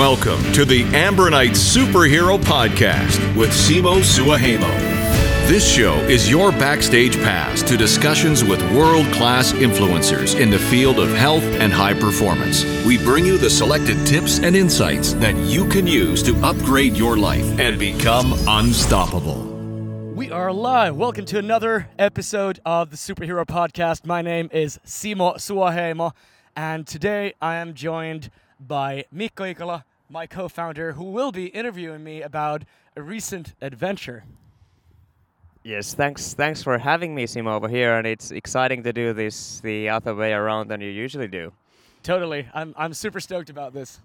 Welcome to the Ambronite Superhero Podcast with Simo Suoheimo. This show is your backstage pass to discussions with world class influencers in the field of health and high performance. We bring you the selected tips and insights that you can use to upgrade your life and become unstoppable. We are live. Welcome to another episode of the Superhero Podcast. My name is Simo Suoheimo, and today I am joined by Mikko Ikola, my co-founder, who will be interviewing me about a recent adventure. Yes, thanks. Thanks for having me, Simo, over here, and it's exciting to do this the other way around than you usually do. Totally, I'm I'm super stoked about this.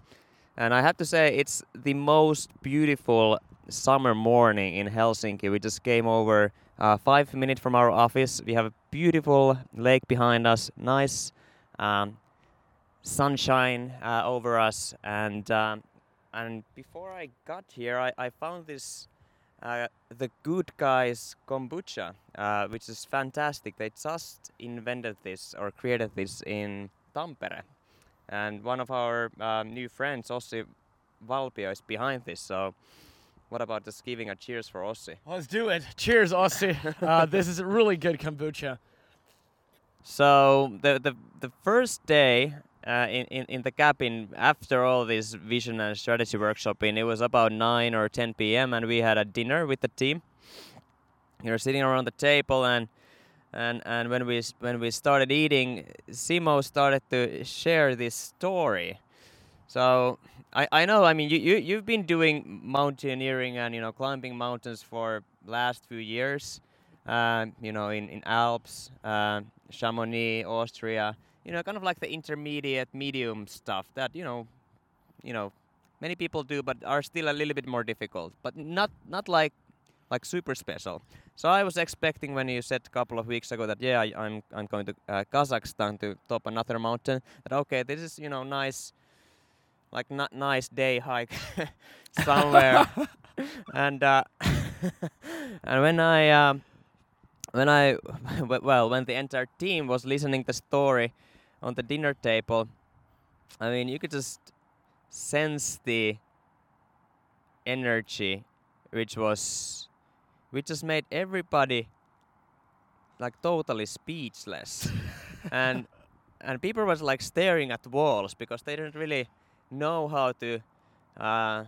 And I have to say, it's the most beautiful summer morning in Helsinki. We just came over uh, five minutes from our office. We have a beautiful lake behind us, nice um, sunshine uh, over us, and um, and before I got here, I, I found this uh, the Good Guys kombucha, uh, which is fantastic. They just invented this or created this in Tampere, and one of our um, new friends, Ossi Valpio, is behind this. So, what about just giving a cheers for Ossi? Let's do it. Cheers, Ossi. uh, this is a really good kombucha. So the the the first day uh, in, in in the cabin after all this vision and strategy workshopping, it was about nine or ten p.m. and we had a dinner with the team. We were sitting around the table and. And, and when we when we started eating, Simo started to share this story. So I, I know I mean you, you you've been doing mountaineering and you know climbing mountains for last few years, uh, you know in in Alps, uh, Chamonix, Austria, you know, kind of like the intermediate, medium stuff that you know, you know, many people do, but are still a little bit more difficult. But not not like like super special. So I was expecting when you said a couple of weeks ago that yeah, I, I'm I'm going to uh, Kazakhstan to top another mountain. That okay, this is you know nice, like not nice day hike somewhere, and uh, and when I. Um, when I, well, when the entire team was listening the story on the dinner table, I mean, you could just sense the energy, which was, which just made everybody like totally speechless, and and people was like staring at walls because they didn't really know how to uh,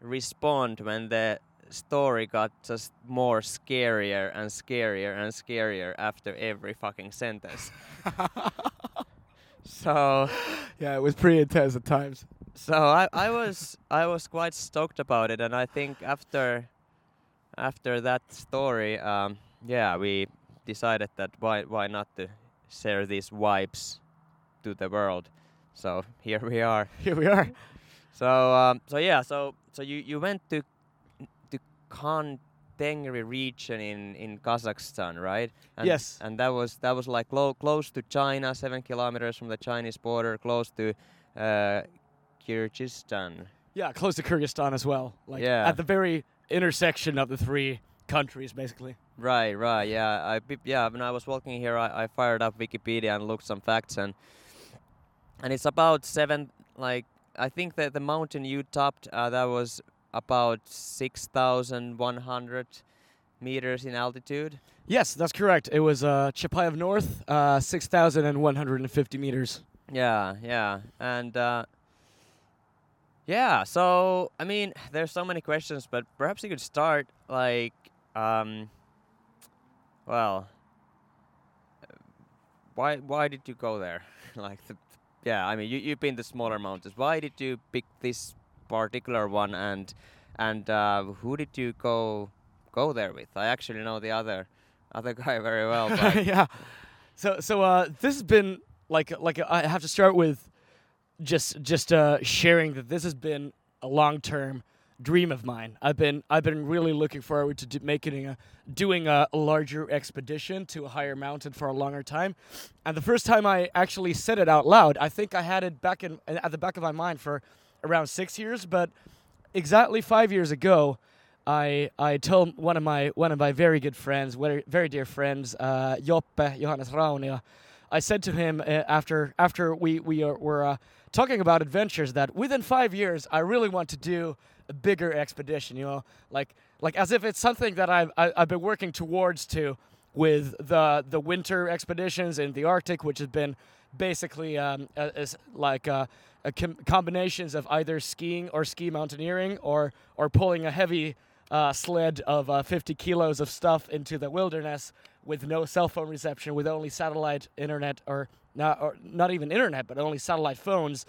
respond when the story got just more scarier and scarier and scarier after every fucking sentence. so Yeah, it was pretty intense at times. so I, I was I was quite stoked about it and I think after after that story um, yeah we decided that why why not to share these vibes to the world. So here we are. Here we are. So um, so yeah, so so you, you went to to Khan Tengri region in, in Kazakhstan, right? And, Yes. And that was that was like clo- close to China, seven kilometers from the Chinese border, close to uh, Kyrgyzstan. Yeah, close to Kyrgyzstan as well. Like Yeah. at the very intersection of the three countries, basically. Right, right, yeah. I yeah. When I was walking here, I, I fired up Wikipedia and looked some facts, and and it's about seven. Like I think that the mountain you topped, uh, that was about six thousand one hundred meters in altitude. Yes, that's correct. It was uh, Chapayev North, uh, 6,150 meters. Yeah, yeah, and uh, yeah. So I mean, there's so many questions, but perhaps you could start like, um, well, uh, why why did you go there? like, the, yeah, I mean, you you've been to smaller mountains. Why did you pick this particular one, and and uh, who did you go go there with? I actually know the other other guy very well. But yeah. So so uh, this has been like like I have to start with just just uh, sharing that this has been a long term dream of mine. I've been I've been really looking forward to do, making a doing a, a larger expedition to a higher mountain for a longer time. And the first time I actually said it out loud, I think I had it back in at the back of my mind for around six years. But exactly five years ago, I I told one of my one of my very good friends, very very dear friends, uh, Joppe Johannes Raunio. I said to him uh, after after we we are, were uh, talking about adventures that within five years I really want to do a bigger expedition. You know, like like as if it's something that I've I, I've been working towards to with the the winter expeditions in the Arctic, which has been basically um, as like uh, a com- combinations of either skiing or ski mountaineering or or pulling a heavy uh, sled of uh, 50 kilos of stuff into the wilderness with no cell phone reception, with only satellite internet or not or not even internet, but only satellite phones,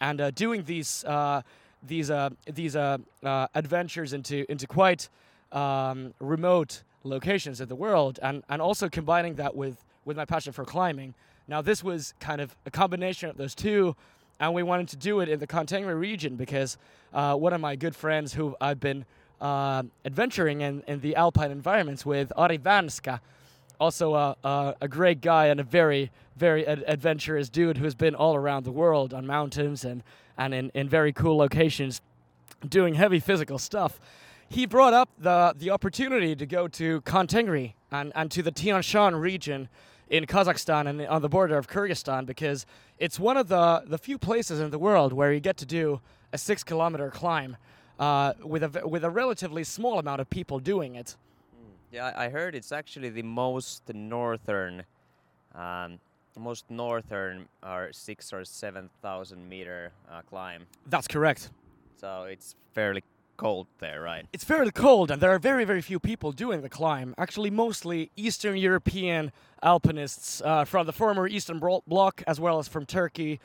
and uh, doing these uh, these uh, these uh, adventures into into quite um, remote locations of the world, and and also combining that with with my passion for climbing. Now this was kind of a combination of those two, and we wanted to do it in the Khan Tengri region because uh, one of my good friends who I've been uh, adventuring in, in the alpine environments with, Ari Vanska, also a, a, a great guy and a very, very ad- adventurous dude who's been all around the world on mountains and, and in, in very cool locations doing heavy physical stuff. He brought up the, the opportunity to go to Khan Tengri and, and to the Tian Shan region in Kazakhstan and on the border of Kyrgyzstan because it's one of the, the few places in the world where you get to do a six kilometer climb uh, with, a, with a relatively small amount of people doing it. Yeah, I heard it's actually the most northern, um, most northern or six or seven thousand meter uh, climb. That's correct. So it's fairly cold there, right? It's fairly cold, and there are very, very few people doing the climb. Actually, mostly Eastern European alpinists uh, from the former Eastern Bloc, as well as from Turkey,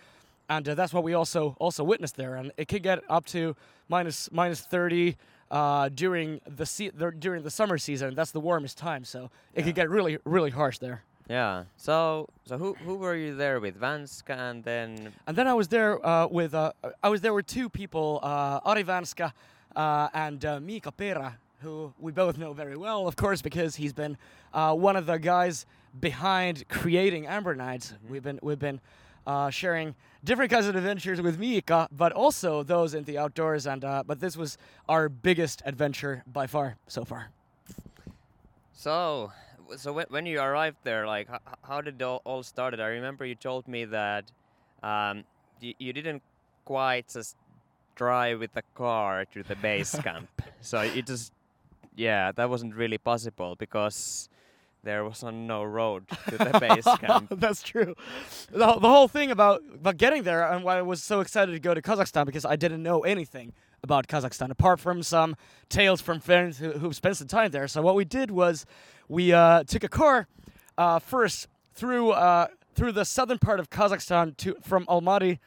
and uh, that's what we also also witnessed there. And it could get up to minus minus thirty uh, during the, se- the during the summer season. That's the warmest time, so it could get really, really harsh there. Yeah. So so who who were you there with? Vanska and then And then I was there uh, with uh, I was there with two people, uh, Ari Vanska uh, and uh, Mika Pera, who we both know very well, of course, because he's been uh, one of the guys behind creating Ambronite. We've been we've been uh, sharing different kinds of adventures with Mika, but also those in the outdoors. And uh, but this was our biggest adventure by far so far. So, so when, when you arrived there, like, h- how did it all, all started? I remember you told me that um, you, you didn't quite just drive with the car to the base camp. So it just, yeah, that wasn't really possible because there was on no road to the base camp. That's true. The, the whole thing about, about getting there and why I was so excited to go to Kazakhstan because I didn't know anything about Kazakhstan apart from some tales from friends who, who've spent some time there. So what we did was we uh, took a car uh, first through uh, through the southern part of Kazakhstan to from Almaty,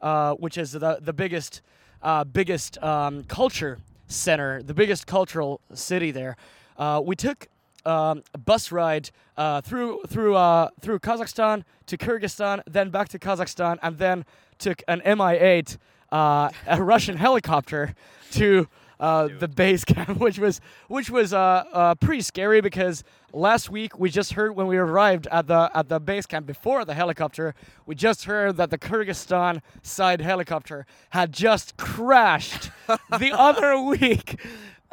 uh, which is the the biggest uh, biggest um, culture center, the biggest cultural city there. Uh, we took um, a bus ride uh, through through uh, through Kazakhstan to Kyrgyzstan, then back to Kazakhstan, and then took an Mi-8, uh, a Russian helicopter, to uh, the base camp, which was which was uh, uh, pretty scary because last week we just heard when we arrived at the at the base camp before the helicopter, we just heard that the Kyrgyzstan side helicopter had just crashed the other week.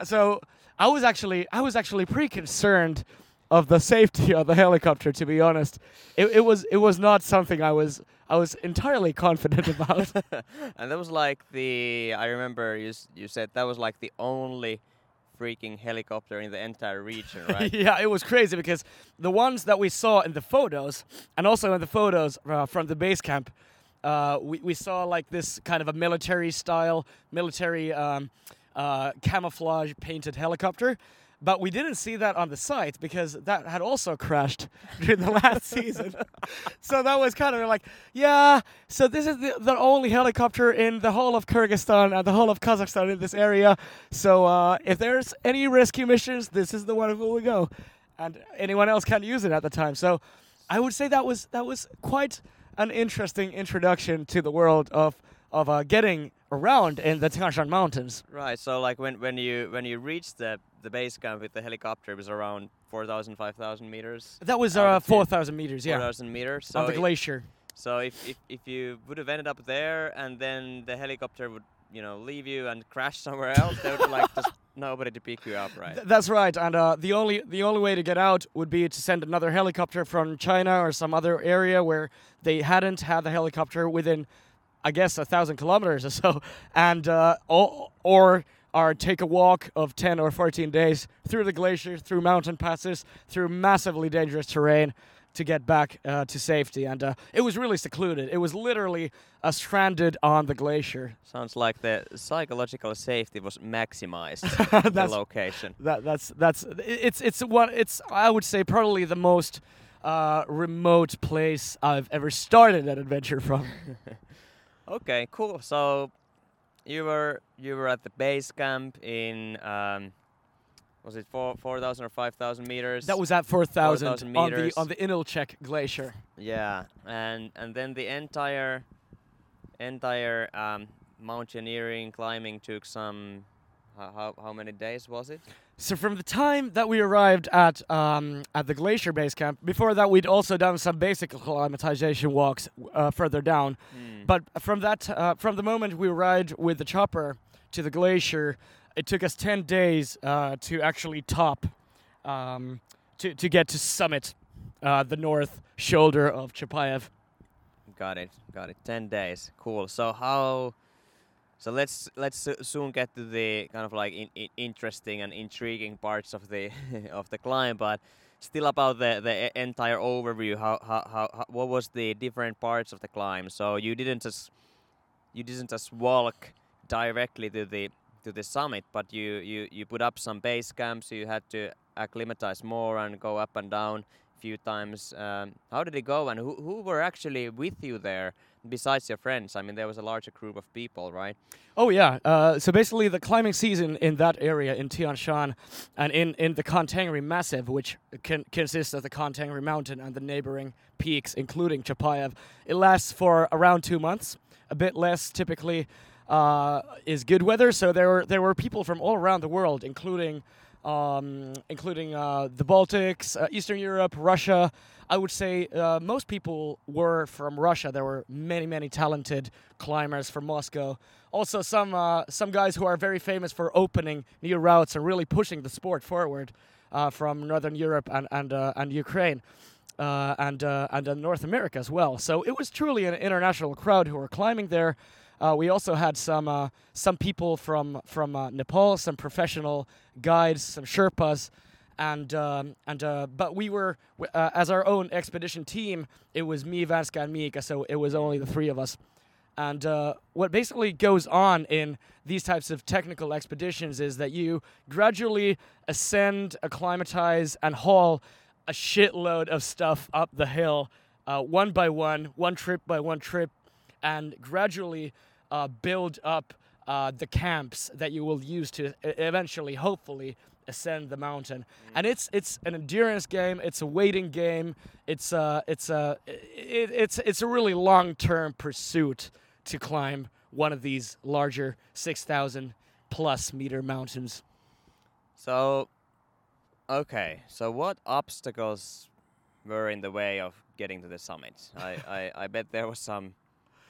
So I was actually I was actually pretty concerned of the safety of the helicopter. To be honest, it, it was it was not something I was I was entirely confident about. and that was like the, I remember you, s- you said that was like the only freaking helicopter in the entire region, right? yeah, it was crazy because the ones that we saw in the photos, and also in the photos uh, from the base camp, uh, we, we saw like this kind of a military style, military um, uh, camouflage painted helicopter. But we didn't see that on the site because that had also crashed during the last season. so that was kind of like, yeah, so this is the, the only helicopter in the whole of Kyrgyzstan and the whole of Kazakhstan in this area. So uh, if there's any rescue missions, this is the one who will go. And anyone else can use it at the time. So I would say that was that was quite an interesting introduction to the world of of uh, getting around in the Tianshan Mountains. Right. So like when when you when you reached the the base camp with the helicopter, was around 4,000, 5,000 meters. That was uh, 4,000 meters, yeah, 4,000 meters. So on the glacier. so if, if if you would have ended up there and then the helicopter would you know leave you and crash somewhere else, there would be like just nobody to pick you up, right? Th- that's right, and uh, the only the only way to get out would be to send another helicopter from China or some other area where they hadn't had the helicopter within I guess a thousand kilometers or so, and uh, or, or or take a walk of 10 or 14 days through the glacier, through mountain passes, through massively dangerous terrain to get back uh, to safety. And uh, it was really secluded. It was literally uh, stranded on the glacier. Sounds like the psychological safety was maximized. the location. That that's that's it's it's one it's I would say probably the most uh, remote place I've ever started an adventure from. Okay, cool. So you were you were at the base camp in um, was it four four thousand or five thousand meters? That was at 4,000 4,000 on the meters. on the Inilchek glacier. yeah, and and then the entire entire um, mountaineering climbing took some how how many days was it? So from the time that we arrived at um, at the glacier base camp, before that we'd also done some basic acclimatization walks uh, further down. Hmm. But from that uh, from the moment we ride with the chopper to the glacier, it took us ten days uh, to actually top um, to to get to summit uh, the north shoulder of Chapayev. Got it. Got it. Ten days. Cool. So how? So let's let's so- soon get to the kind of like in, in interesting and intriguing parts of the of the climb, but still about the the entire overview. How, how how how what was the different parts of the climb? So you didn't just you didn't just walk directly to the to the summit, but you you you put up some base camps. You had to acclimatize more and go up and down a few times. Um, how did it go, and who who were actually with you there besides your friends? I mean, there was a larger group of people, right? Oh yeah. Uh, so basically, the climbing season in that area in Tian Shan and in, in the Khan Tengri Massif, which can, consists of the Khan Tengri Mountain and the neighboring peaks, including Chapayev, it lasts for around two months. A bit less typically uh, is good weather. So there were there were people from all around the world, including um, including uh, the Baltics, uh, Eastern Europe, Russia. I would say uh, most people were from Russia. There were many, many talented climbers from Moscow. Also, some uh, some guys who are very famous for opening new routes and really pushing the sport forward uh, from Northern Europe and and uh, and Ukraine. Uh, and uh, and North America as well. So it was truly an international crowd who were climbing there. We also had some some people from from Nepal, some professional guides, some Sherpas, and um, and uh, but we were uh, as our own expedition team. It was me, Vanska, and Mika, so it was only the three of us. And uh, what basically goes on in these types of technical expeditions is that you gradually ascend, acclimatize, and haul a shitload of stuff up the hill, uh, one by one, one trip by one trip, and gradually uh, build up uh, the camps that you will use to eventually, hopefully, ascend the mountain. Mm. And it's it's an endurance game. It's a waiting game. It's a it's uh, a it, it's it's a really long term pursuit to climb one of these larger six thousand plus meter mountains. So, okay. So, what obstacles were in the way of getting to the summit? I, I, I bet there was some,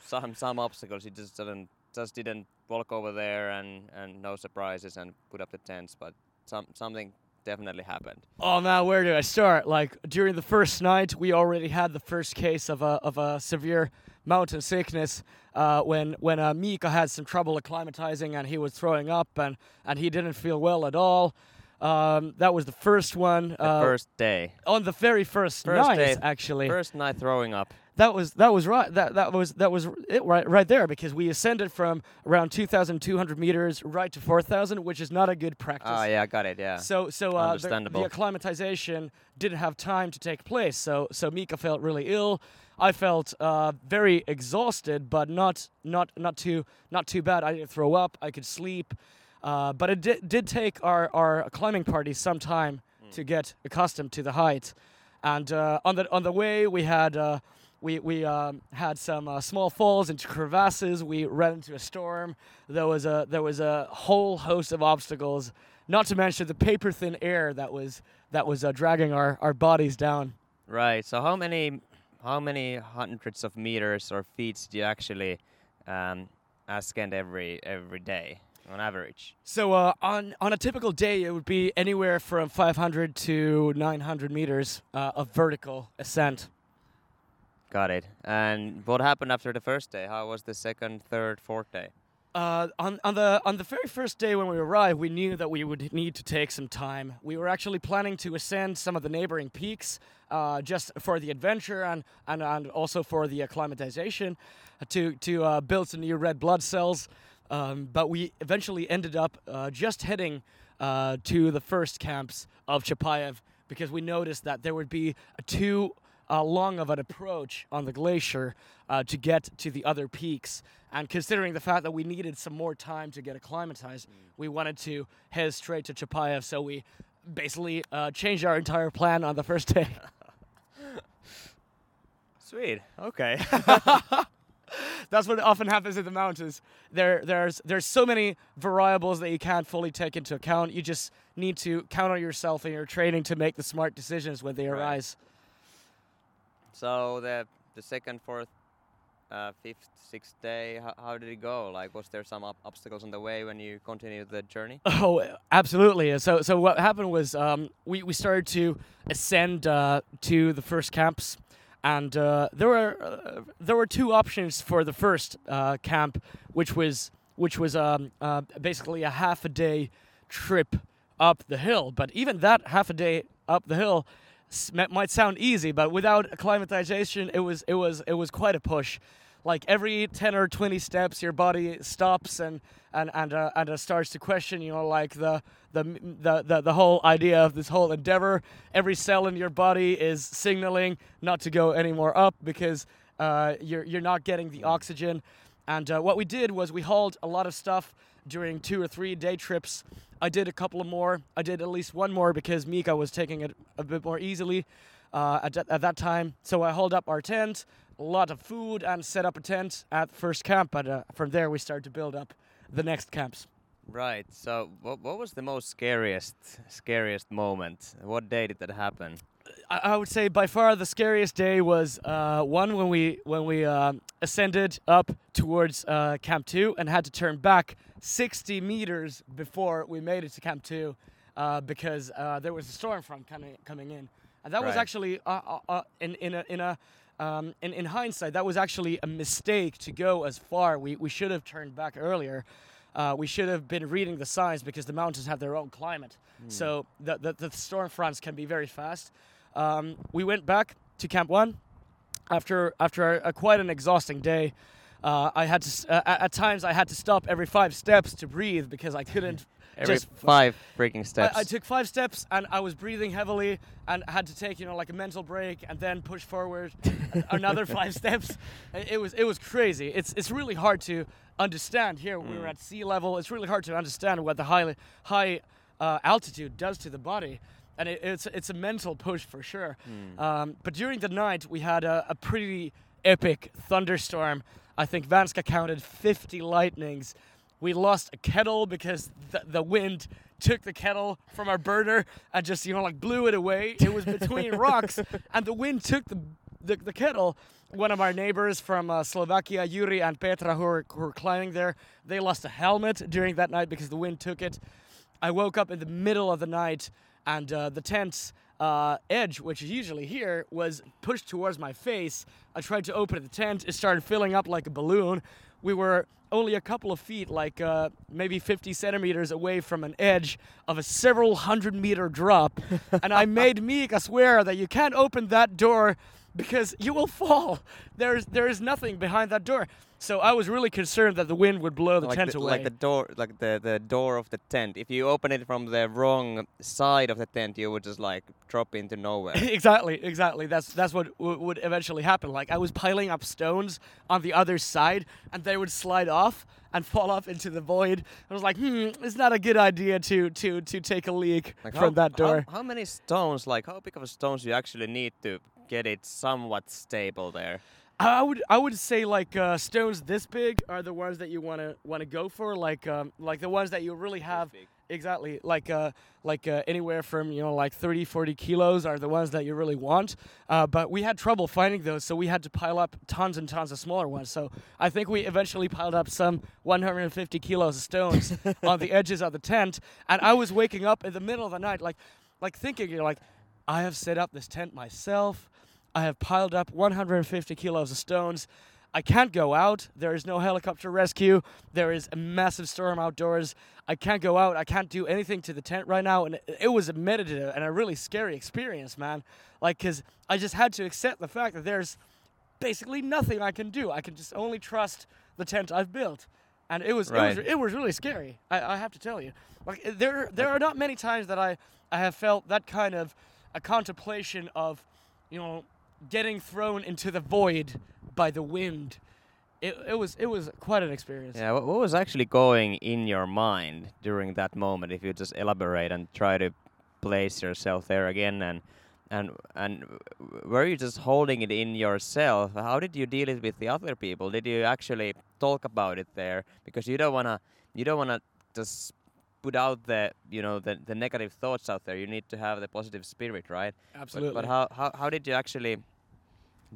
some, some obstacles. You just didn't, just didn't walk over there and, and no surprises and put up the tents. But some, something definitely happened. Oh man, where do I start? Like during the first night, we already had the first case of a of a severe mountain sickness uh, when when uh, Mika had some trouble acclimatizing and he was throwing up and and he didn't feel well at all. Um, that was the first one. The uh, first day, on the very first, First night, day, actually. first night throwing up. That was that was right. That that was that was it right right there because we ascended from around 2,200 meters right to 4,000, which is not a good practice. Ah, yeah, got it. Yeah. So so uh, the, the acclimatization didn't have time to take place. So so Mika felt really ill. I felt uh, very exhausted, but not not not too not too bad. I didn't throw up. I could sleep, uh, but it did, did take our our climbing party some time to get accustomed to the height. And uh, on the on the way, we had uh, we we um, had some uh, small falls into crevasses. We ran into a storm. There was a there was a whole host of obstacles. Not to mention the paper thin air that was that was uh, dragging our, our bodies down. Right. So how many how many hundreds of meters or feet do you actually um, ascend every every day on average? So uh, on on a typical day, it would be anywhere from 500 to 900 meters uh, of vertical ascent. Got it. And what happened after the first day? How was the second, third, fourth day? Uh, on, on the on the very first day when we arrived, we knew that we would need to take some time. We were actually planning to ascend some of the neighboring peaks, uh, just for the adventure and and, and also for the acclimatization, uh, to to uh, build some new red blood cells. Um, but we eventually ended up uh, just heading uh, to the first camps of Chapayev because we noticed that there would be two uh, long of an approach on the glacier uh, to get to the other peaks. And considering the fact that we needed some more time to get acclimatized, we wanted to head straight to Chapayev. So we basically uh, changed our entire plan on the first day. Sweet. Okay. That's what often happens in the mountains. There, there's, there's so many variables that you can't fully take into account. You just need to count on yourself and your training to make the smart decisions when they Right. arise. So the the second, fourth, uh, fifth, sixth day, how, how did it go? Like, was there some ob- obstacles on the way when you continued the journey? Oh, absolutely. So, so what happened was um, we we started to ascend uh, to the first camps, and uh, there were uh, there were two options for the first uh, camp, which was which was um, uh, basically a half a day trip up the hill. But even that half a day up the hill might sound easy, but without acclimatization, it was it was it was quite a push. Like every ten or twenty steps, your body stops and and and uh, and uh, starts to question, you know, like the, the the the the whole idea of this whole endeavor. Every cell in your body is signaling not to go any more up because uh, you're you're not getting the oxygen. And uh, what we did was we hauled a lot of stuff during two or three day trips. I did a couple of more. I did at least one more because Mika was taking it a bit more easily uh, at, that- at that time. So I hauled up our tent, a lot of food, and set up a tent at first camp. But uh, from there, we started to build up the next camps. Right. So, what what was the most scariest scariest moment? What day did that happen? I, would say by far the scariest day was uh, one when we when we um ascended up towards uh, Camp Two and had to turn back 60 meters before we made it to Camp Two uh, because uh, there was a storm front coming coming in, and that was actually uh, uh, in in a in a um, in, in hindsight, that was actually a mistake to go as far. We, we should have turned back earlier. Uh, we should have been reading the signs because the mountains have their own climate. So the, the, the storm fronts can be very fast. Um, we went back to Camp 1 after, after a, a quite an exhausting day. Uh, I had to uh, at, times I had to stop every five steps to breathe because I couldn't Every just five freaking steps. I, I took five steps and I was breathing heavily and had to take you know like a mental break and then push forward another five steps. It was it was crazy. It's it's really hard to understand here. when We were at sea level. It's really hard to understand what the high high uh, altitude does to the body. And it, it's it's a mental push for sure. Um, but during the night we had a, a pretty epic thunderstorm. I think Vanska counted 50 lightnings. We lost a kettle because the, the wind took the kettle from our burner and just you know like blew it away. It was between rocks and the wind took the, the, the kettle. One of our neighbors from uh, slovakia yuri and petra who were, who were climbing there they lost a helmet during that night because the wind took it. I woke up in the middle of the night and uh, the tent's uh, edge, which is usually here, was pushed towards my face. I tried to open the tent. It started filling up like a balloon. We were only a couple of feet, like uh, maybe 50 centimeters away from an edge of a several hundred meter drop. and I made Mika swear that you can't open that door because you will fall. There's there is nothing behind that door. So I was really concerned that the wind would blow the like tent the, away. like the door, like the, the door of the tent. If you open it from the wrong side of the tent, you would just like drop into nowhere. exactly, exactly. That's that's what w- would eventually happen. Like I was piling up stones on the other side, and they would slide off and fall off into the void. I was like, hmm, it's not a good idea to to to take a leak Like from how, that door. How, how many stones, like how big of a stones you actually need to get it somewhat stable there? I would I would say like uh, stones this big are the ones that you want to want to go for. Like um, like the ones that you really have. Exactly, like uh, like uh, anywhere from you know like 30, 40 kilos are the ones that you really want. Uh, but we had trouble finding those, so we had to pile up tons and tons of smaller ones. So I think we eventually piled up some 150 kilos of stones on the edges of the tent. And I was waking up in the middle of the night, like like thinking, you're like, I have set up this tent myself. I have piled up 150 kilos of stones. I can't go out. There is no helicopter rescue. There is a massive storm outdoors. I can't go out. I can't do anything to the tent right now. And it, was a meditative and a really scary experience, man. Like, because I just had to accept the fact that there's basically nothing I can do. I can just only trust the tent I've built. And it was, Right. it was it was really scary. I, I have to tell you. Like eh, there there are not many times that I, I have felt that kind of a contemplation of, you know, getting thrown into the void by the wind. It, it was it was quite an experience. Yeah, what, what was actually going in your mind during that moment? If you just elaborate and try to place yourself there again, and and and were you just holding it in yourself? How did you deal it with the other people? Did you actually talk about it there? Because you don't wanna you don't wanna just put out the you know the, the negative thoughts out there. You need to have the positive spirit, right? But- Absolutely. But, how, how how did you actually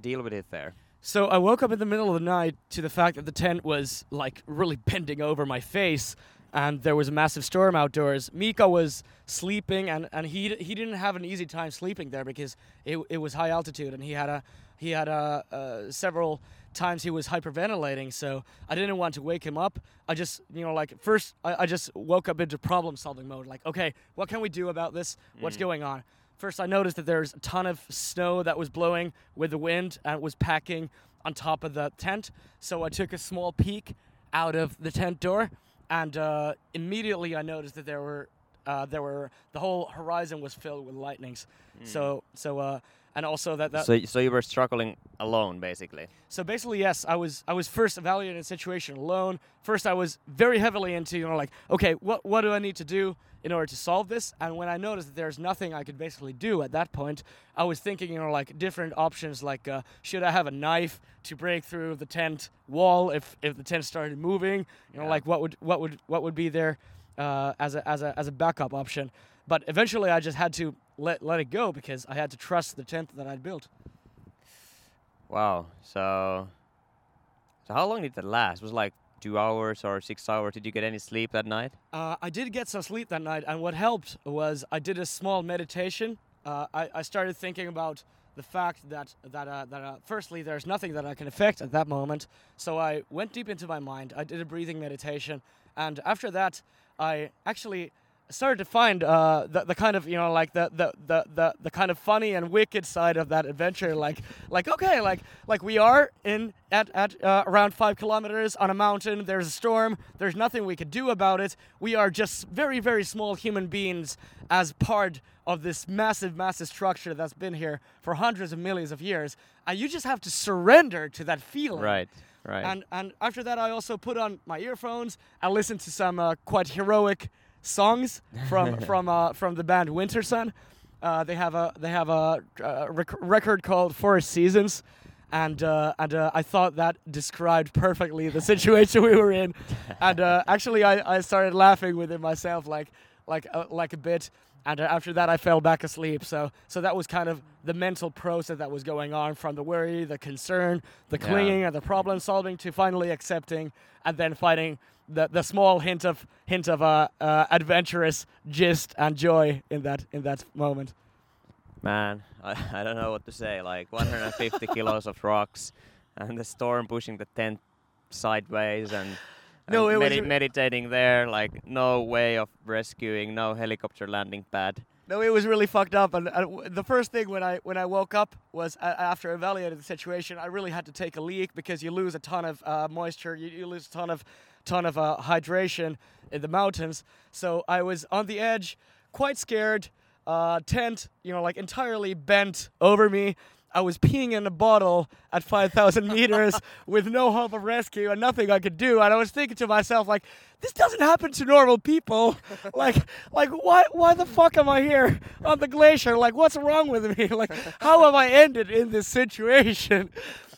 deal with it there? So I woke up in the middle of the night to the fact that the tent was like really bending over my face, and there was a massive storm outdoors. Mika was sleeping, and, and he he didn't have an easy time sleeping there because it, it was high altitude, and he had a he had a, uh, several times he was hyperventilating. So I didn't want to wake him up. I just you know like first I, I just woke up into problem solving mode. Like okay, what can we do about this? What's going on? First, I noticed that there's a ton of snow that was blowing with the wind and it was packing on top of the tent. So I took a small peek out of the tent door, and uh, immediately I noticed that there were uh, there were the whole horizon was filled with lightnings. So so uh, and also that that so so you were struggling alone, basically. so basically, yes, I was I was first evaluating the situation alone. First, I was very heavily into you know like okay, what what do I need to do in order to solve this? And when I noticed that there's nothing I could basically do at that point, I was thinking you know like different options like uh, should I have a knife to break through the tent wall if if the tent started moving? You know Yeah. like what would what would what would be there uh, as a as a as a backup option? But eventually, I just had to let let it go because I had to trust the tent that I'd built. Wow. So, so how long did that last? Was like two hours or six hours? Did you get any sleep that night? Uh, I did get some sleep that night, and what helped was I did a small meditation. Uh, I, I started thinking about the fact that that uh, that uh, firstly there's nothing that I can affect at that moment. So I went deep into my mind. I did a breathing meditation, and after that, I actually started to find uh, the, the kind of you know like the, the, the, the, the kind of funny and wicked side of that adventure like like okay like like we are in at, at uh, around five kilometers on a mountain there's a storm there's nothing we could do about it we are just very very small human beings as part of this massive massive structure that's been here for hundreds of millions of years and you just have to surrender to that feeling Right. Right. and and after that, I also put on my earphones and listened to some uh, quite heroic songs from from uh, from the band Wintersun. Uh, they have a they have a, uh rec- record called Forest Seasons, and uh, and uh, I thought that described perfectly the situation we were in. And uh, actually, I, I started laughing within myself like like like a bit. And uh, after that, I fell back asleep. So so that was kind of the mental process that was going on from the worry, the concern, the Yeah. clinging, and the problem solving to finally accepting, and then finding the, the small hint of hint of uh, uh, adventurous gist and joy in that in that moment. Man, I, I don't know what to say. Like 150 kilos of rocks, and the storm pushing the tent sideways, and, No, and it was medi- re- meditating there. Like no way of rescuing, no helicopter landing pad. No, it was really fucked up. And uh, w- the first thing when I when I woke up was uh, after evaluating the situation, I really had to take a leak because you lose a ton of uh, moisture, you, you lose a ton of ton of uh, hydration in the mountains. So I was on the edge, quite scared. Uh, tent, you know, like entirely bent over me. I was peeing in a bottle at 5,000 meters with no hope of rescue and nothing I could do. And I was thinking to myself, like, this doesn't happen to normal people. like, like why, why the fuck am I here on the glacier? Like, what's wrong with me? Like, how have I ended in this situation?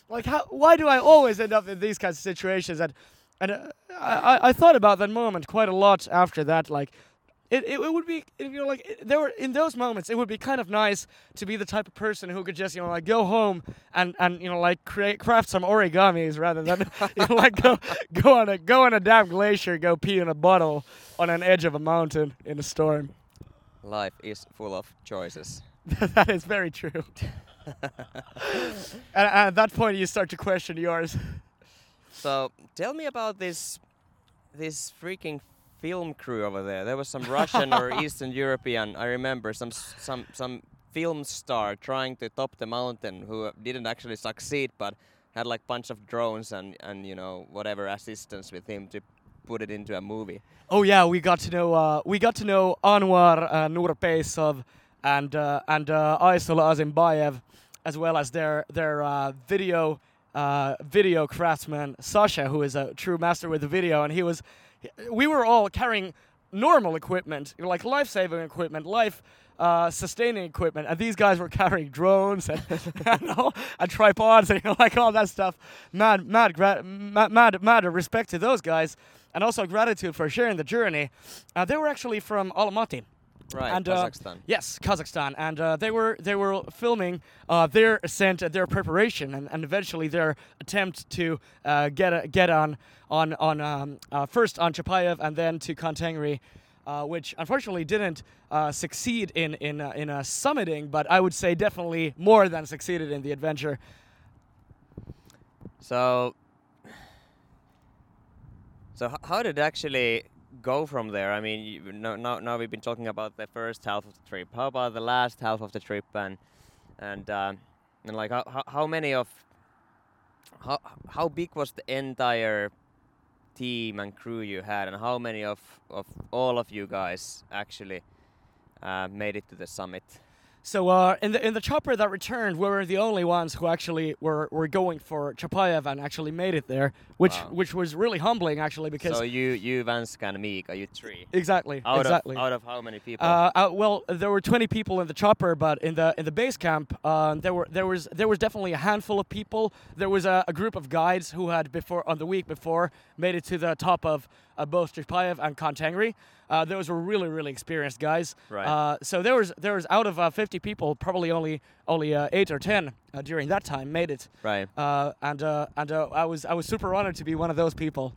Like, how, why do I always end up in these kinds of situations? And, and uh, I, I- thought about that moment quite a lot after that. Like, it, it, it would be you know like it, there were in those moments it would be kind of nice to be the type of person who could just you know like go home and and you know like create craft some origamis rather than you know, like go go on a go on a damn glacier go pee in a bottle on an edge of a mountain in a storm Life is full of choices. that is very true and at that point, you start to question yours. So tell me about this this freaking film crew over there. There was some Russian or Eastern European. I remember some some some film star trying to top the mountain who didn't actually succeed, but had like bunch of drones and and you know whatever assistance with him to put it into a movie. Oh yeah, we got to know uh, we got to know Anwar uh, Nurpeisov and uh, and uh, Aysel Azimbayev, as well as their their uh, video uh, video craftsman Sasha, who is a true master with the video, and he was. We were all carrying normal equipment, like life-saving equipment, life. Uh, sustaining equipment, and these guys were carrying drones and, and, all- and tripods and you know, like all that stuff. Mad, mad, gra- mad, mad, mad respect to those guys, and also gratitude for sharing the journey. Uh, they were actually from Almaty. Right, And, uh, Kazakhstan. Yes, Kazakhstan, and uh, they were they were filming uh, their ascent, their preparation, and, and eventually their attempt to uh, get a, get on on on um, uh, first on Chapayev and then to Khan Tengri, uh, which unfortunately didn't uh, succeed in in uh, in summiting, but I would say definitely more than succeeded in the adventure. So, so how did actually go from there? I mean, you, no, now, now we've been talking about the first half of the trip. How about the last half of the trip and and uh, and like how, how how many of how how big was the entire team and crew you had, and how many of of all of you guys actually uh, made it to the summit? So uh, in the in the chopper that returned, we were the only ones who actually were, were going for Chapayev and actually made it there, which Wow. which was really humbling actually because So you you Vanska and Mika, you three. exactly Out exactly. of out of how many people? Uh, uh, well, there were 20 people in the chopper, but in the in the base camp, uh, there were there was there was definitely a handful of people. There was a, a group of guides who had before on the week before made it to the top of uh, both Chapayev and Khan Tengri. Uh, those were really really experienced guys. Right. Uh, so there was there was out of uh, 50 people, probably only only uh, eight or 10 uh, during that time made it. right. Uh, and uh, and uh, I was I was super honored to be one of those people.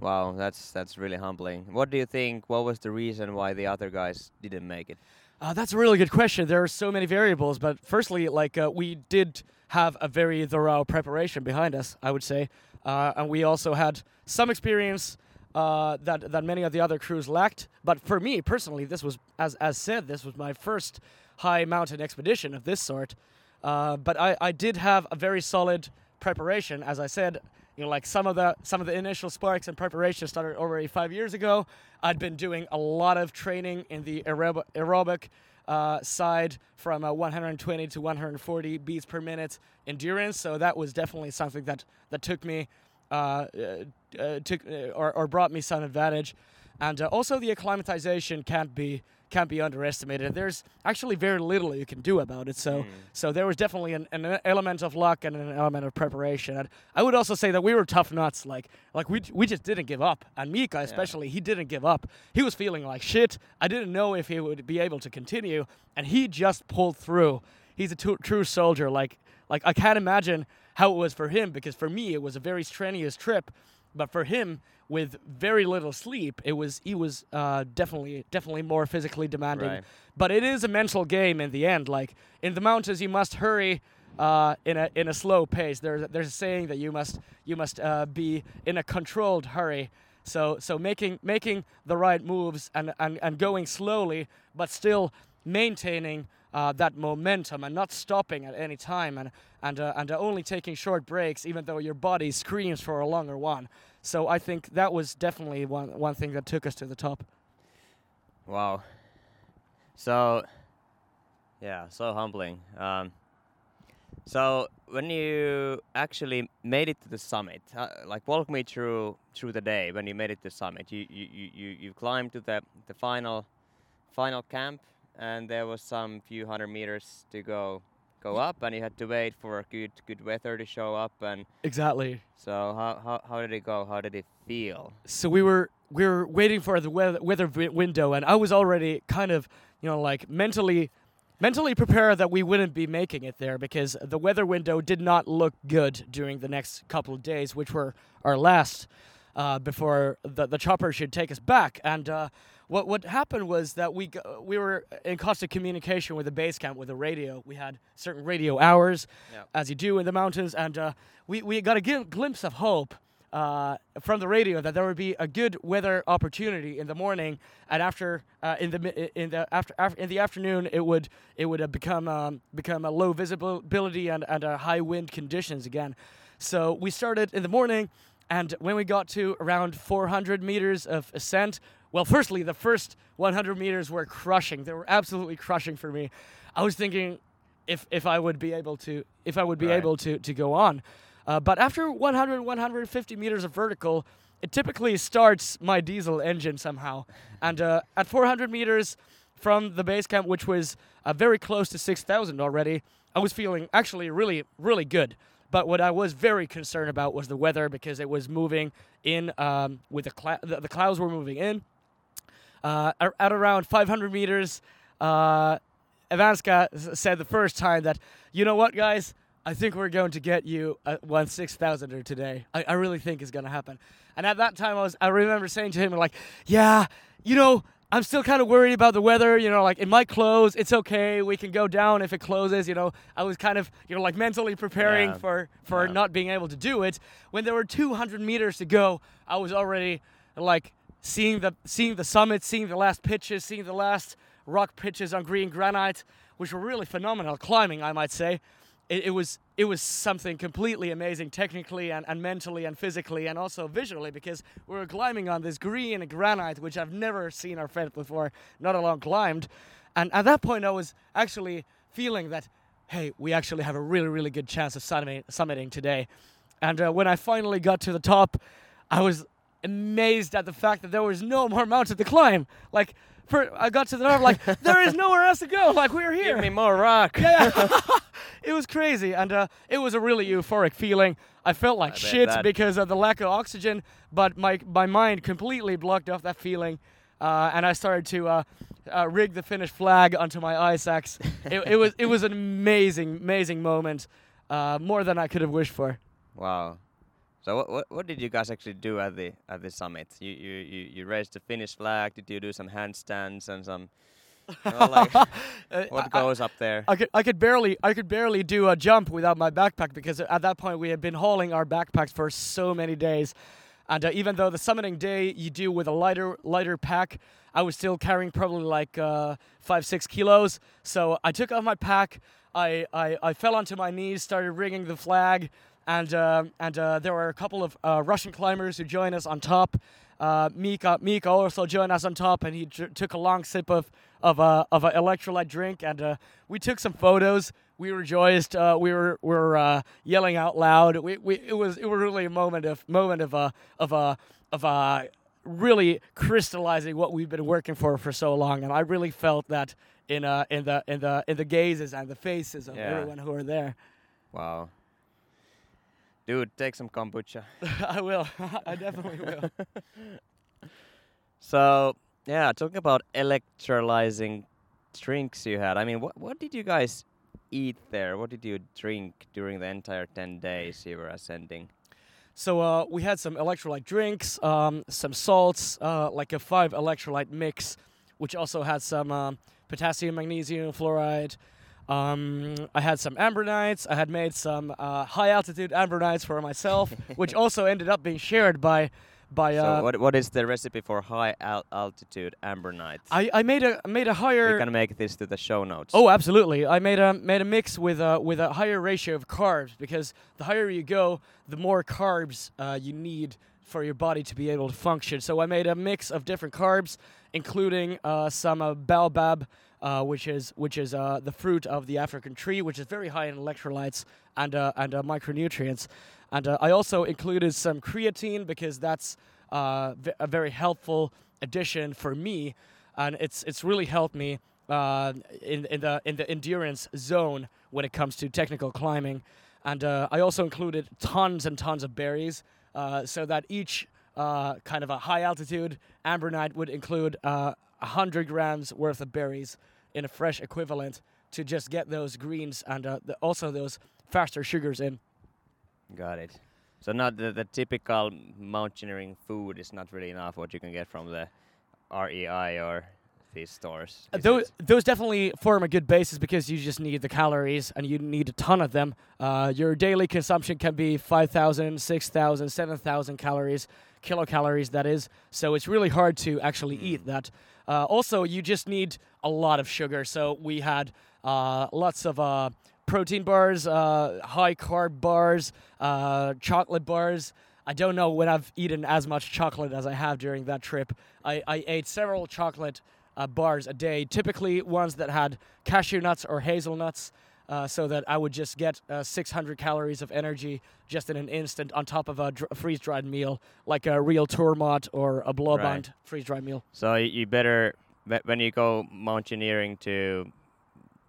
Wow, that's that's really humbling. What do you think? What was the reason why the other guys didn't make it? Uh, that's a really good question. There are so many variables, but firstly, like uh, we did have a very thorough preparation behind us, I would say, uh, and we also had some experience uh, that that many of the other crews lacked. But for me personally, this was, as as said, this was my first high mountain expedition of this sort. Uh, but I, I did have a very solid preparation, as I said. You know, like some of the some of the initial sparks and preparation started already five years ago. I'd been doing a lot of training in the aerob- aerobic uh, side from uh, 120 to 140 beats per minute endurance. So that was definitely something that that took me uh, uh, took uh, or, or brought me some advantage. And also the acclimatization can't be can't be underestimated. There's actually very little you can do about it. So hmm. so there was definitely an, an element of luck and an element of preparation. And I would also say that we were tough nuts. Like like we we just didn't give up. And Mika especially, he didn't give up. He was feeling like shit. I didn't know if he would be able to continue, and he just pulled through. He's a true soldier. Like like I can't imagine how it was for him because for me it was a very strenuous trip, but for him with very little sleep, it was he was uh, definitely definitely more physically demanding. Right. But it is a mental game in the end. Like in the mountains, you must hurry uh, in a in a slow pace. There's there's a saying that you must you must uh, be in a controlled hurry. So so making making the right moves and and, and going slowly, but still maintaining uh, that momentum and not stopping at any time and and uh, and uh, only taking short breaks, even though your body screams for a longer one. So I think that was definitely one one thing that took us to the top. Wow. So, yeah, so humbling. Um, so when you actually made it to the summit, uh, like walk me through through the day when you made it to the summit. You you, you, you you climbed to the the final final camp, and there was some few hundred meters to go go up, and you had to wait for good good weather to show up. And Exactly. so how how, how did it go? How did it feel? so we were we were waiting for the weather, weather window and i was already kind of you know like mentally mentally prepared that we wouldn't be making it there because the weather window did not look good during the next couple of days which were our last uh, before the the chopper should take us back. And uh, what what happened was that we we were in constant communication with the base camp with the radio. We had certain radio hours, Yeah. as you do in the mountains, and uh, we we got a gl- glimpse of hope. Uh, from the radio, that there would be a good weather opportunity in the morning, and after uh, in the in the after, after in the afternoon, it would it would become um, become a low visibility and and high wind conditions again. So we started in the morning, and when we got to around 400 meters of ascent, well, firstly, the first 100 meters were crushing. They were absolutely crushing for me. I was thinking if if I would be able to if I would be Right. able to to go on. Uh, but after 100 150 meters of vertical, it typically starts my diesel engine somehow. And uh, at 400 meters from the base camp, which was uh, very close to 6,000 already, I was feeling actually really really good. But what I was very concerned about was the weather because it was moving in um, with the, clou- the the clouds were moving in. Uh, at, around 500 meters, uh, Ivanska said the first time that, you know what, guys, I think we're going to get you a one six thousander today. I, I really think it's going to happen. And at that time, I was I remember saying to him like, yeah, you know. I'm still kind of worried about the weather, you know, like it might close, it's okay, we can go down if it closes, you know. I was kind of, you know, like mentally preparing Yeah. for for Yeah. not being able to do it. When there were 200 meters to go, I was already like seeing the seeing the summit, seeing the last pitches, seeing the last rock pitches on green granite, which were really phenomenal climbing, I might say. It, it was it was something completely amazing technically and, and mentally and physically and also visually because we were climbing on this green granite which I've never seen or felt before, not alone climbed. And at that point I was actually feeling that hey, we actually have a really, really good chance of summit, summiting today. And uh, when I finally got to the top, I was amazed at the fact that there was no more mountain to climb. Like, for, I got to the top, like, there is nowhere else to go. Like, we're here. Give me more rock. yeah, yeah. it was crazy, and uh, it was a really euphoric feeling. I felt like bet shit that. because of the lack of oxygen, but my my mind completely blocked off that feeling, uh, and I started to uh, uh, rig the Finnish flag onto my ice axe. it, it was it was an amazing amazing moment, uh, more than I could have wished for. Wow. So what, what what did you guys actually do at the at the summit? You you you, you raised the Finnish flag. Did you do some handstands and some? You know, like, Uh, what I- I- goes up there? I could I could barely I could barely do a jump without my backpack because at that point we had been hauling our backpacks for so many days, and uh, even though the summiting day you do with a lighter lighter pack, I was still carrying probably like uh, five six kilos. So I took off my pack. I, I, I fell onto my knees, started rigging the flag, and uh, and uh, there were a couple of uh, Russian climbers who joined us on top. Uh, Mika Mika also joined us on top, and he took a long sip of of a of an electrolyte drink, and uh, we took some photos. We rejoiced. Uh, we were we were uh, yelling out loud. We, we it was it was really a moment of moment of a of a of a really crystallizing what we've been working for for so long, and I really felt that in uh in the in the in the gazes and the faces of Yeah. everyone who were there. Wow. Dude, take some kombucha. I will. I definitely will. So yeah, talking about electrolyzing drinks you had. I mean, what what did you guys eat there? What did you drink during the entire ten days you were ascending? So uh, we had some electrolyte drinks, um, some salts, uh, like a five electrolyte mix, which also had some um, potassium, magnesium, fluoride. Um, I had some Ambronites. I had made some uh, high altitude Ambronites for myself, which also ended up being shared by by. Uh, so what what is the recipe for high al- altitude Ambronites? I, I made a made a higher. We're gonna make this to the show notes. Oh, absolutely. I made a made a mix with a with a higher ratio of carbs because the higher you go, the more carbs uh, you need for your body to be able to function. So I made a mix of different carbs, including uh, some uh, baobab, uh, which is which is uh, the fruit of the African tree, which is very high in electrolytes and uh, and uh, micronutrients. And uh, I also included some creatine because that's uh, v- a very helpful addition for me, and it's it's really helped me in in the in the endurance zone when it comes to technical climbing. And I also included tons and tons of berries, so that each kind of a high altitude Ambronite would include 100 grams worth of berries in a fresh equivalent to just get those greens and uh, the, also those faster sugars in. got it. So not the, the typical mountaineering food is not really enough what you can get from the REI or these stores. Uh, Those, those definitely form a good basis because you just need the calories and you need a ton of them. Uh, your daily consumption can be 5,000, 6,000, 7,000 calories, kilocalories, that is. So it's really hard to actually eat that. Uh, also, you just need a lot of sugar. So we had uh, lots of uh, protein bars, uh, high carb bars, uh, chocolate bars. I don't know when I've eaten as much chocolate as I have during that trip. I, I ate several chocolate uh, bars a day, typically ones that had cashew nuts or hazelnuts, uh, so that I would just get uh, 600 calories of energy just in an instant on top of a, dr- freeze dried meal, like a real Turmat or a Blåband Right. freeze dried meal. So you better when you go mountaineering to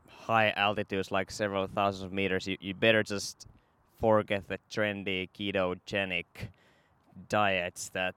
high altitudes, like several thousands of meters, you, you better just forget the trendy ketogenic diets that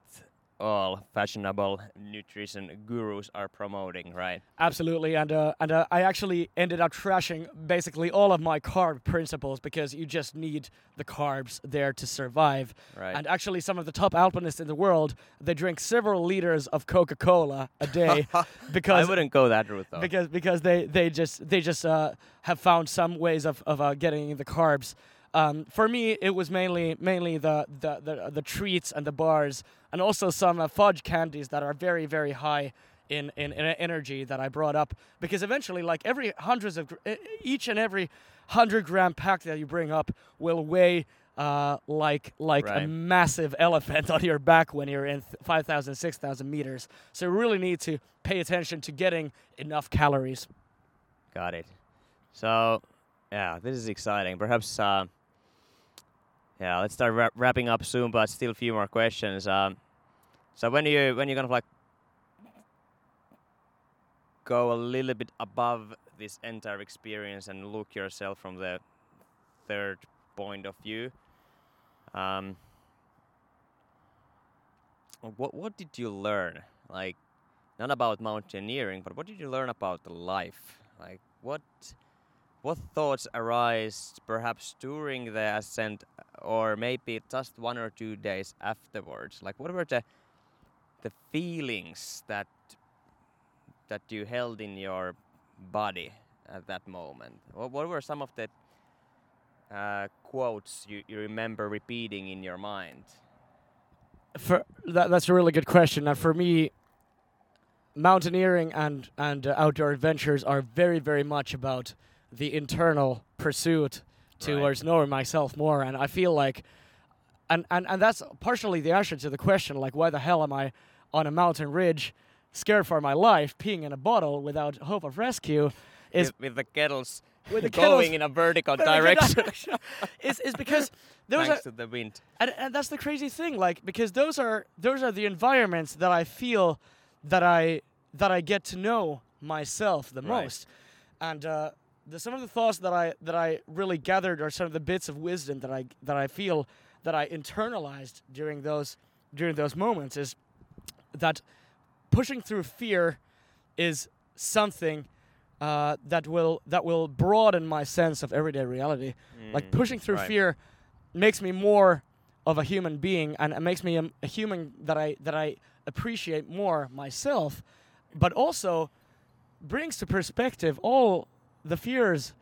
all fashionable nutrition gurus are promoting, right? Absolutely, and uh, and uh, I actually ended up trashing basically all of my carb principles because you just need the carbs there to survive. Right. And actually, some of the top alpinists in the world they drink several liters of Coca-Cola a day because I wouldn't go that route though. because because they they just they just uh, have found some ways of of uh, getting the carbs. Um, for me, it was mainly mainly the, the the the treats and the bars, and also some uh, fudge candies that are very very high in, in in energy that I brought up. Because eventually, like every hundreds of gr- each and every hundred gram pack that you bring up will weigh. Uh, like like a massive elephant on your back when you're in th- 5,000, 6,000 meters. So you really need to pay attention to getting enough calories. Got it. So, yeah, this is exciting. Perhaps, uh, yeah, let's start wrap- wrapping up soon, but still a few more questions. Um, so when you when you kind of like go a little bit above this entire experience and look yourself from the third point of view, um, what what did you learn? Like, not about mountaineering, but what did you learn about life? Like, what what thoughts arise perhaps during the ascent, or maybe just one or two days afterwards? Like, what were the the feelings that that you held in your body at that moment? What, what were some of the uh, quotes you, you remember repeating in your mind? For that, that's a really good question. And for me, mountaineering and and uh, outdoor adventures are very very much about the internal pursuit towards knowing myself more. And I feel like, and and and that's partially the answer to the question, like why the hell am I on a mountain ridge, scared for my life, peeing in a bottle without hope of rescue? Is with, with the kettles With the going kettles in a vertical direction is is because those are thanks to the wind. and, and that's the crazy thing like because those are those are the environments that i feel that i that i get to know myself the Right. most and uh, the, some of the thoughts that i that i really gathered are some of the bits of wisdom that i that i feel that i internalized during those during those moments is that pushing through fear is something uh, that will that will broaden my sense of everyday reality like Mm, pushing through right. fear makes me more of a human being and it makes me a, a human that I that I appreciate more myself but also brings to perspective all the fears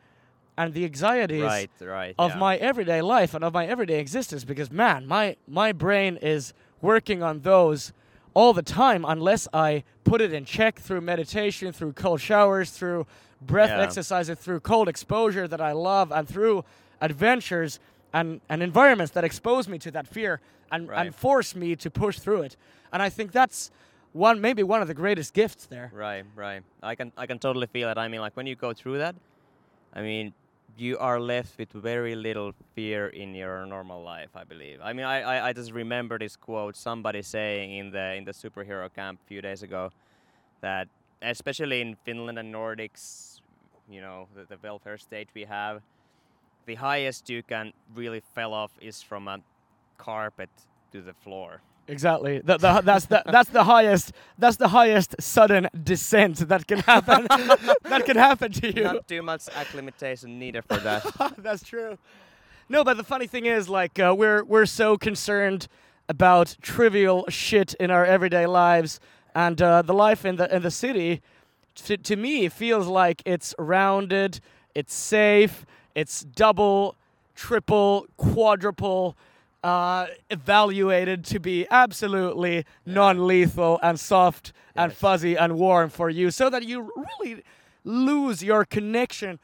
and the anxieties Right, right. of yeah. my everyday life and of my everyday existence because man my my brain is working on those all the time unless I put it in check through meditation through cold showers through breath Yeah. exercises through cold exposure that I love and through adventures and, and environments that expose me to that fear and, Right. and force me to push through it and I think that's one maybe one of the greatest gifts there Right, right. I can I can totally feel it. I mean, like when you go through that, I mean, you are left with very little fear in your normal life. I believe. I mean, I, I, I just remember this quote somebody saying in the in the superhero camp a few days ago that especially in Finland and Nordics, you know, the, the welfare state we have, the highest you can really fell off is from a carpet to the floor. Exactly. The, the, that's the that's the highest that's the highest sudden descent that can happen that can happen to you. Not too much acclimatization needed for that. that's true. No, but the funny thing is, like, uh, we're we're so concerned about trivial shit in our everyday lives, and uh, the life in the in the city, to, to me, feels like it's rounded, it's safe, it's double, triple, quadruple. Uh, evaluated to be absolutely non-lethal and soft and fuzzy and warm for you, so that you really lose your connection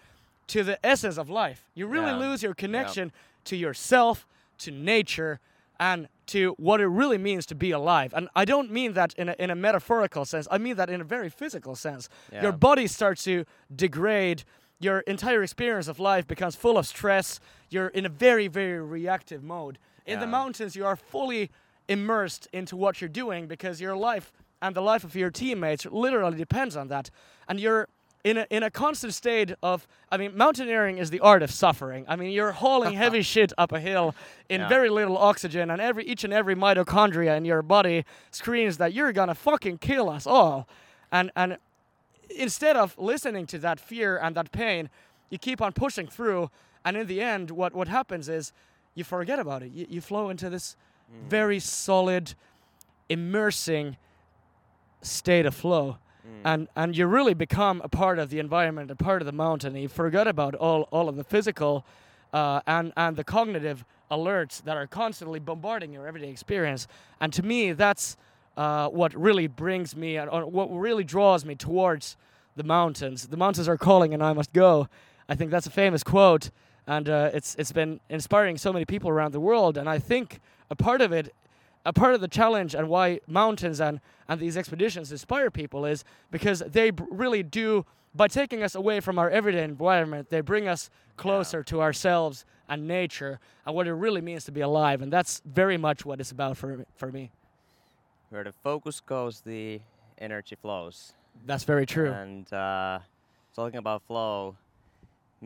to the essence of life. You really Yeah. lose your connection to yourself, to nature, and to what it really means to be alive. And I don't mean that in a, in a metaphorical sense. I mean that in a very physical sense. Your body starts to degrade. Your entire experience of life becomes full of stress. You're in a very, very reactive mode. In the mountains, you are fully immersed into what you're doing because your life and the life of your teammates literally depends on that. And you're in a, in a constant state of, I mean, mountaineering is the art of suffering. I mean, you're hauling heavy shit up a hill in Yeah. very little oxygen, and every each and every mitochondria in your body screams that you're gonna fucking kill us all. And and instead of listening to that fear and that pain, you keep on pushing through, and in the end, what what happens is you forget about it. You, you flow into this very solid, immersing state of flow. And and you really become a part of the environment, a part of the mountain. And you forget about all, all of the physical uh, and and the cognitive alerts that are constantly bombarding your everyday experience. And to me, that's uh, what really brings me and or what really draws me towards the mountains. The mountains are calling, and I must go. I think that's a famous quote, and uh, it's it's been inspiring so many people around the world. And I think a part of it a part of the challenge and why mountains and, and these expeditions inspire people is because they really do by taking us away from our everyday environment they bring us closer to ourselves and nature and what it really means to be alive and that's very much what it's about for, for me Where the focus goes, the energy flows. that's very true And uh, talking about flow,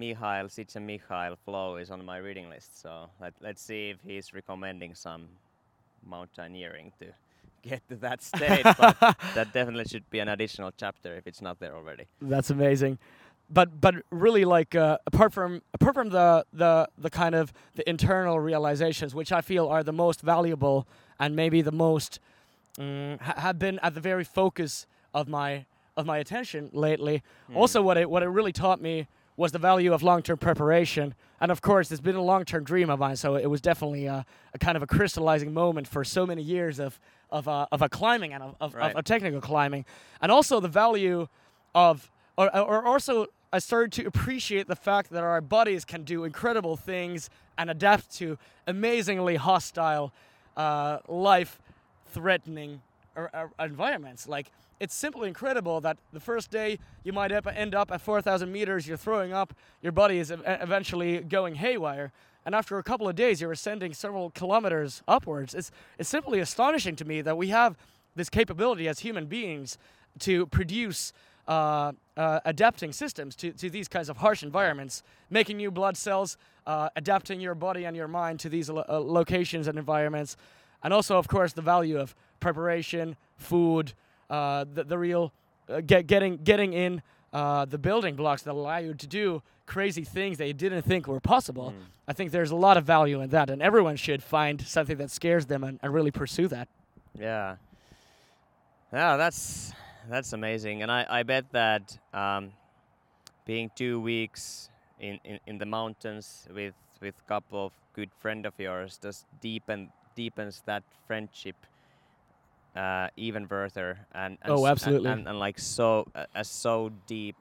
Mihaly Csikszentmihalyi flow is on my reading list. So let, let's see if he's recommending some mountaineering to get to that state. but that definitely should be an additional chapter if it's not there already. That's amazing. But but really like uh, apart from apart from the, the the kind of the internal realizations which I feel are the most valuable and maybe the most mm, ha- have been at the very focus of my of my attention lately. Also what it what it really taught me was the value of long-term preparation. And of course, it's been a long-term dream of mine, so it was definitely a, a kind of a crystallizing moment for so many years of of uh, of a climbing and of, of, Right. of, of technical climbing, and also the value of or, or also I started to appreciate the fact that our bodies can do incredible things and adapt to amazingly hostile, uh, life-threatening er- er- environments. Like it's simply incredible that the first day you might end up at 4,000 meters, you're throwing up, your body is eventually going haywire, and after a couple of days, you're ascending several kilometers upwards. It's it's simply astonishing to me that we have this capability as human beings to produce uh, uh, adapting systems to, to these kinds of harsh environments, making new blood cells, uh, adapting your body and your mind to these lo- uh, locations and environments, and also, of course, the value of preparation, food, uh, the, the real uh, get, getting getting in uh, the building blocks that allow you to do crazy things that you didn't think were possible. I think there's a lot of value in that, and everyone should find something that scares them and, and really pursue that. Yeah. Yeah, that's that's amazing, and I, I bet that um, being two weeks in, in, in the mountains with with a couple of good friend of yours just deepen deepens that friendship uh, even further and, and Oh, s- and- absolutely. and, and, like so a, a so deep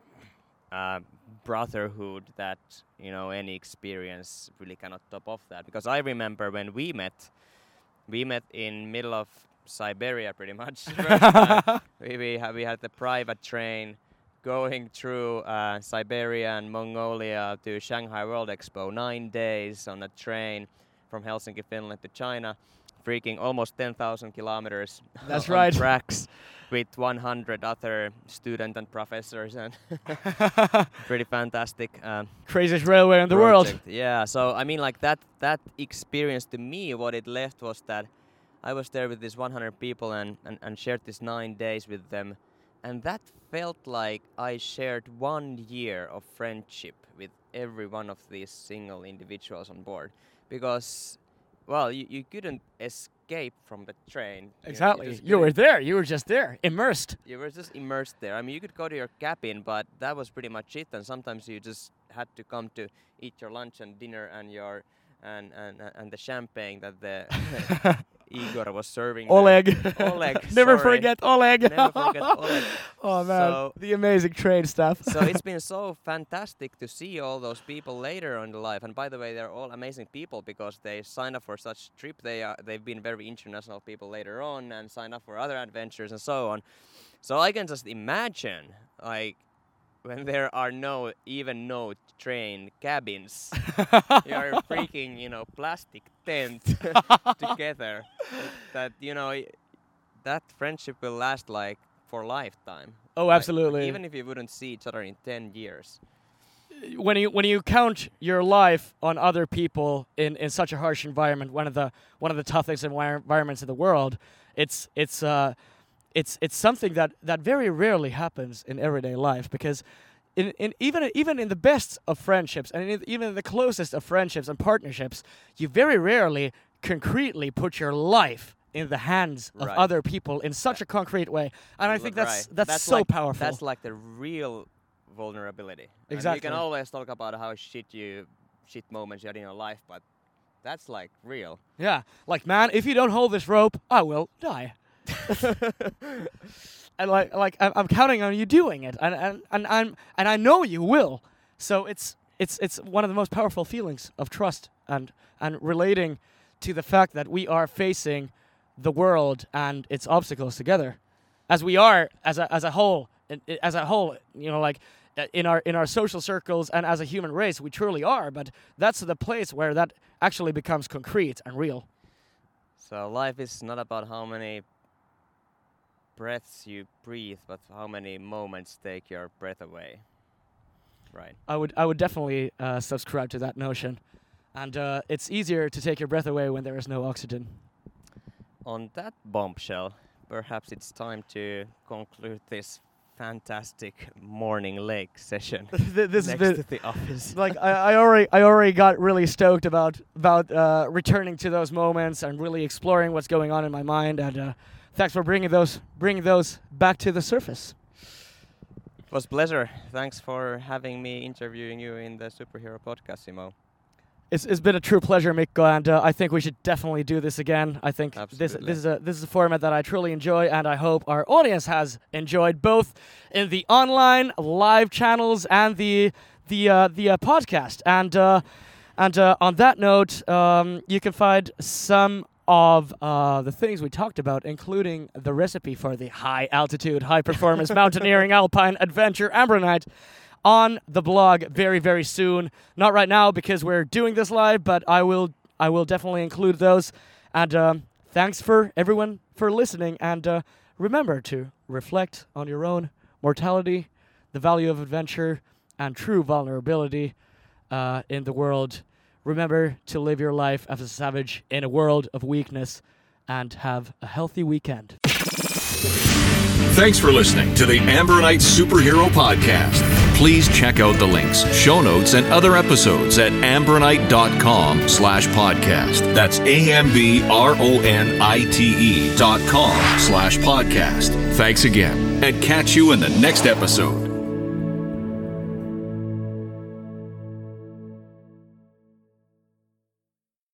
uh, brotherhood that you know any experience really cannot top off that because I remember when we met we met in middle of Siberia pretty much. We we had, we had the private train going through uh, Siberia and Mongolia to Shanghai World Expo. Nine days on a train from Helsinki, Finland to China, freaking almost 10,000 kilometers. That's on right. Tracks with 100 other students and professors and pretty fantastic. Um, Craziest railway in the world. Yeah, so I mean, like that that experience to me, what it left was that I was there with these 100 people and, and, and shared these nine days with them, and that felt like I shared one year of friendship with every one of these single individuals on board because well you, you couldn't escape from the train You- you Exactly. You were there. You were just there, immersed. you were just immersed there. I mean, you could go to your cabin, but that was pretty much it. And sometimes you just had to come to eat your lunch and dinner and your and and and the champagne that the Igor was serving. Oleg. Oleg, Never forget Oleg. Never forget Oleg. oh man, So- the amazing train stuff. so it's been so fantastic to see all those people later on in life. And by the way, they're all amazing people because they signed up for such trip. They are they've been very international people later on and signed up for other adventures and so on. So I can just imagine like when there are no even no train cabins, you're freaking you know plastic tent together. That you know that friendship will last like for lifetime. oh, Like, absolutely. Even if you wouldn't see each other in 10 years. when you when you count your life on other people in, in such a harsh environment, one of the one of the toughest envir- environments in the world, it's it's uh, it's it's something that, that very rarely happens in everyday life because in, in even even in the best of friendships and in, even in the closest of friendships and partnerships, you very rarely concretely put your life in the hands of Right. other people in such a concrete way, and I think that's right. that's, so like, powerful. That's like the real vulnerability. And Exactly. you can always talk about how shit you, shit moments you had in your life, but that's like real. Yeah, like man, if you don't hold this rope, I will die. and like, like I'm, counting on you doing it, and and and I'm and I know you will. So it's it's it's one of the most powerful feelings of trust and and relating to the fact that we are facing the world and its obstacles together, as we are as a as a whole, as a whole, you know, like uh, in our in our social circles and as a human race, we truly are. But that's the place where that actually becomes concrete and real. So life is not about how many breaths you breathe, but how many moments take your breath away. Right. I would I would definitely uh, subscribe to that notion, and uh, it's easier to take your breath away when there is no oxygen. On that bombshell, perhaps it's time to conclude this fantastic morning lake session this next been to the office. like I, I already I already got really stoked about about uh, returning to those moments and really exploring what's going on in my mind. And uh, thanks for bringing those bringing those back to the surface. It was pleasure. Thanks for having me interviewing you in the superhero podcast, Simo. It's, it's been a true pleasure, Mikko, and uh, I think we should definitely do this again. I think this Absolutely. this is a this is a format that I truly enjoy, and I hope our audience has enjoyed both in the online live channels and the the uh, the uh, podcast. And uh, and uh, on that note, um, you can find some of uh, the things we talked about, including the recipe for the high altitude, high performance mountaineering alpine adventure Ambronite on the blog very very soon. Not right now because we're doing this live but i will i will definitely include those. And um, thanks for everyone for listening. And uh, remember to reflect on your own mortality the value of adventure and true vulnerability uh, in the world remember to live your life as a savage in a world of weakness and have a healthy weekend Thanks for listening to the Ambronite Superhero Podcast. Please check out the links, show notes, and other episodes at ambronite.com slash podcast. That's A-M-B-R-O-N-I-T-E dot com slash podcast. Thanks again, and catch you in the next episode.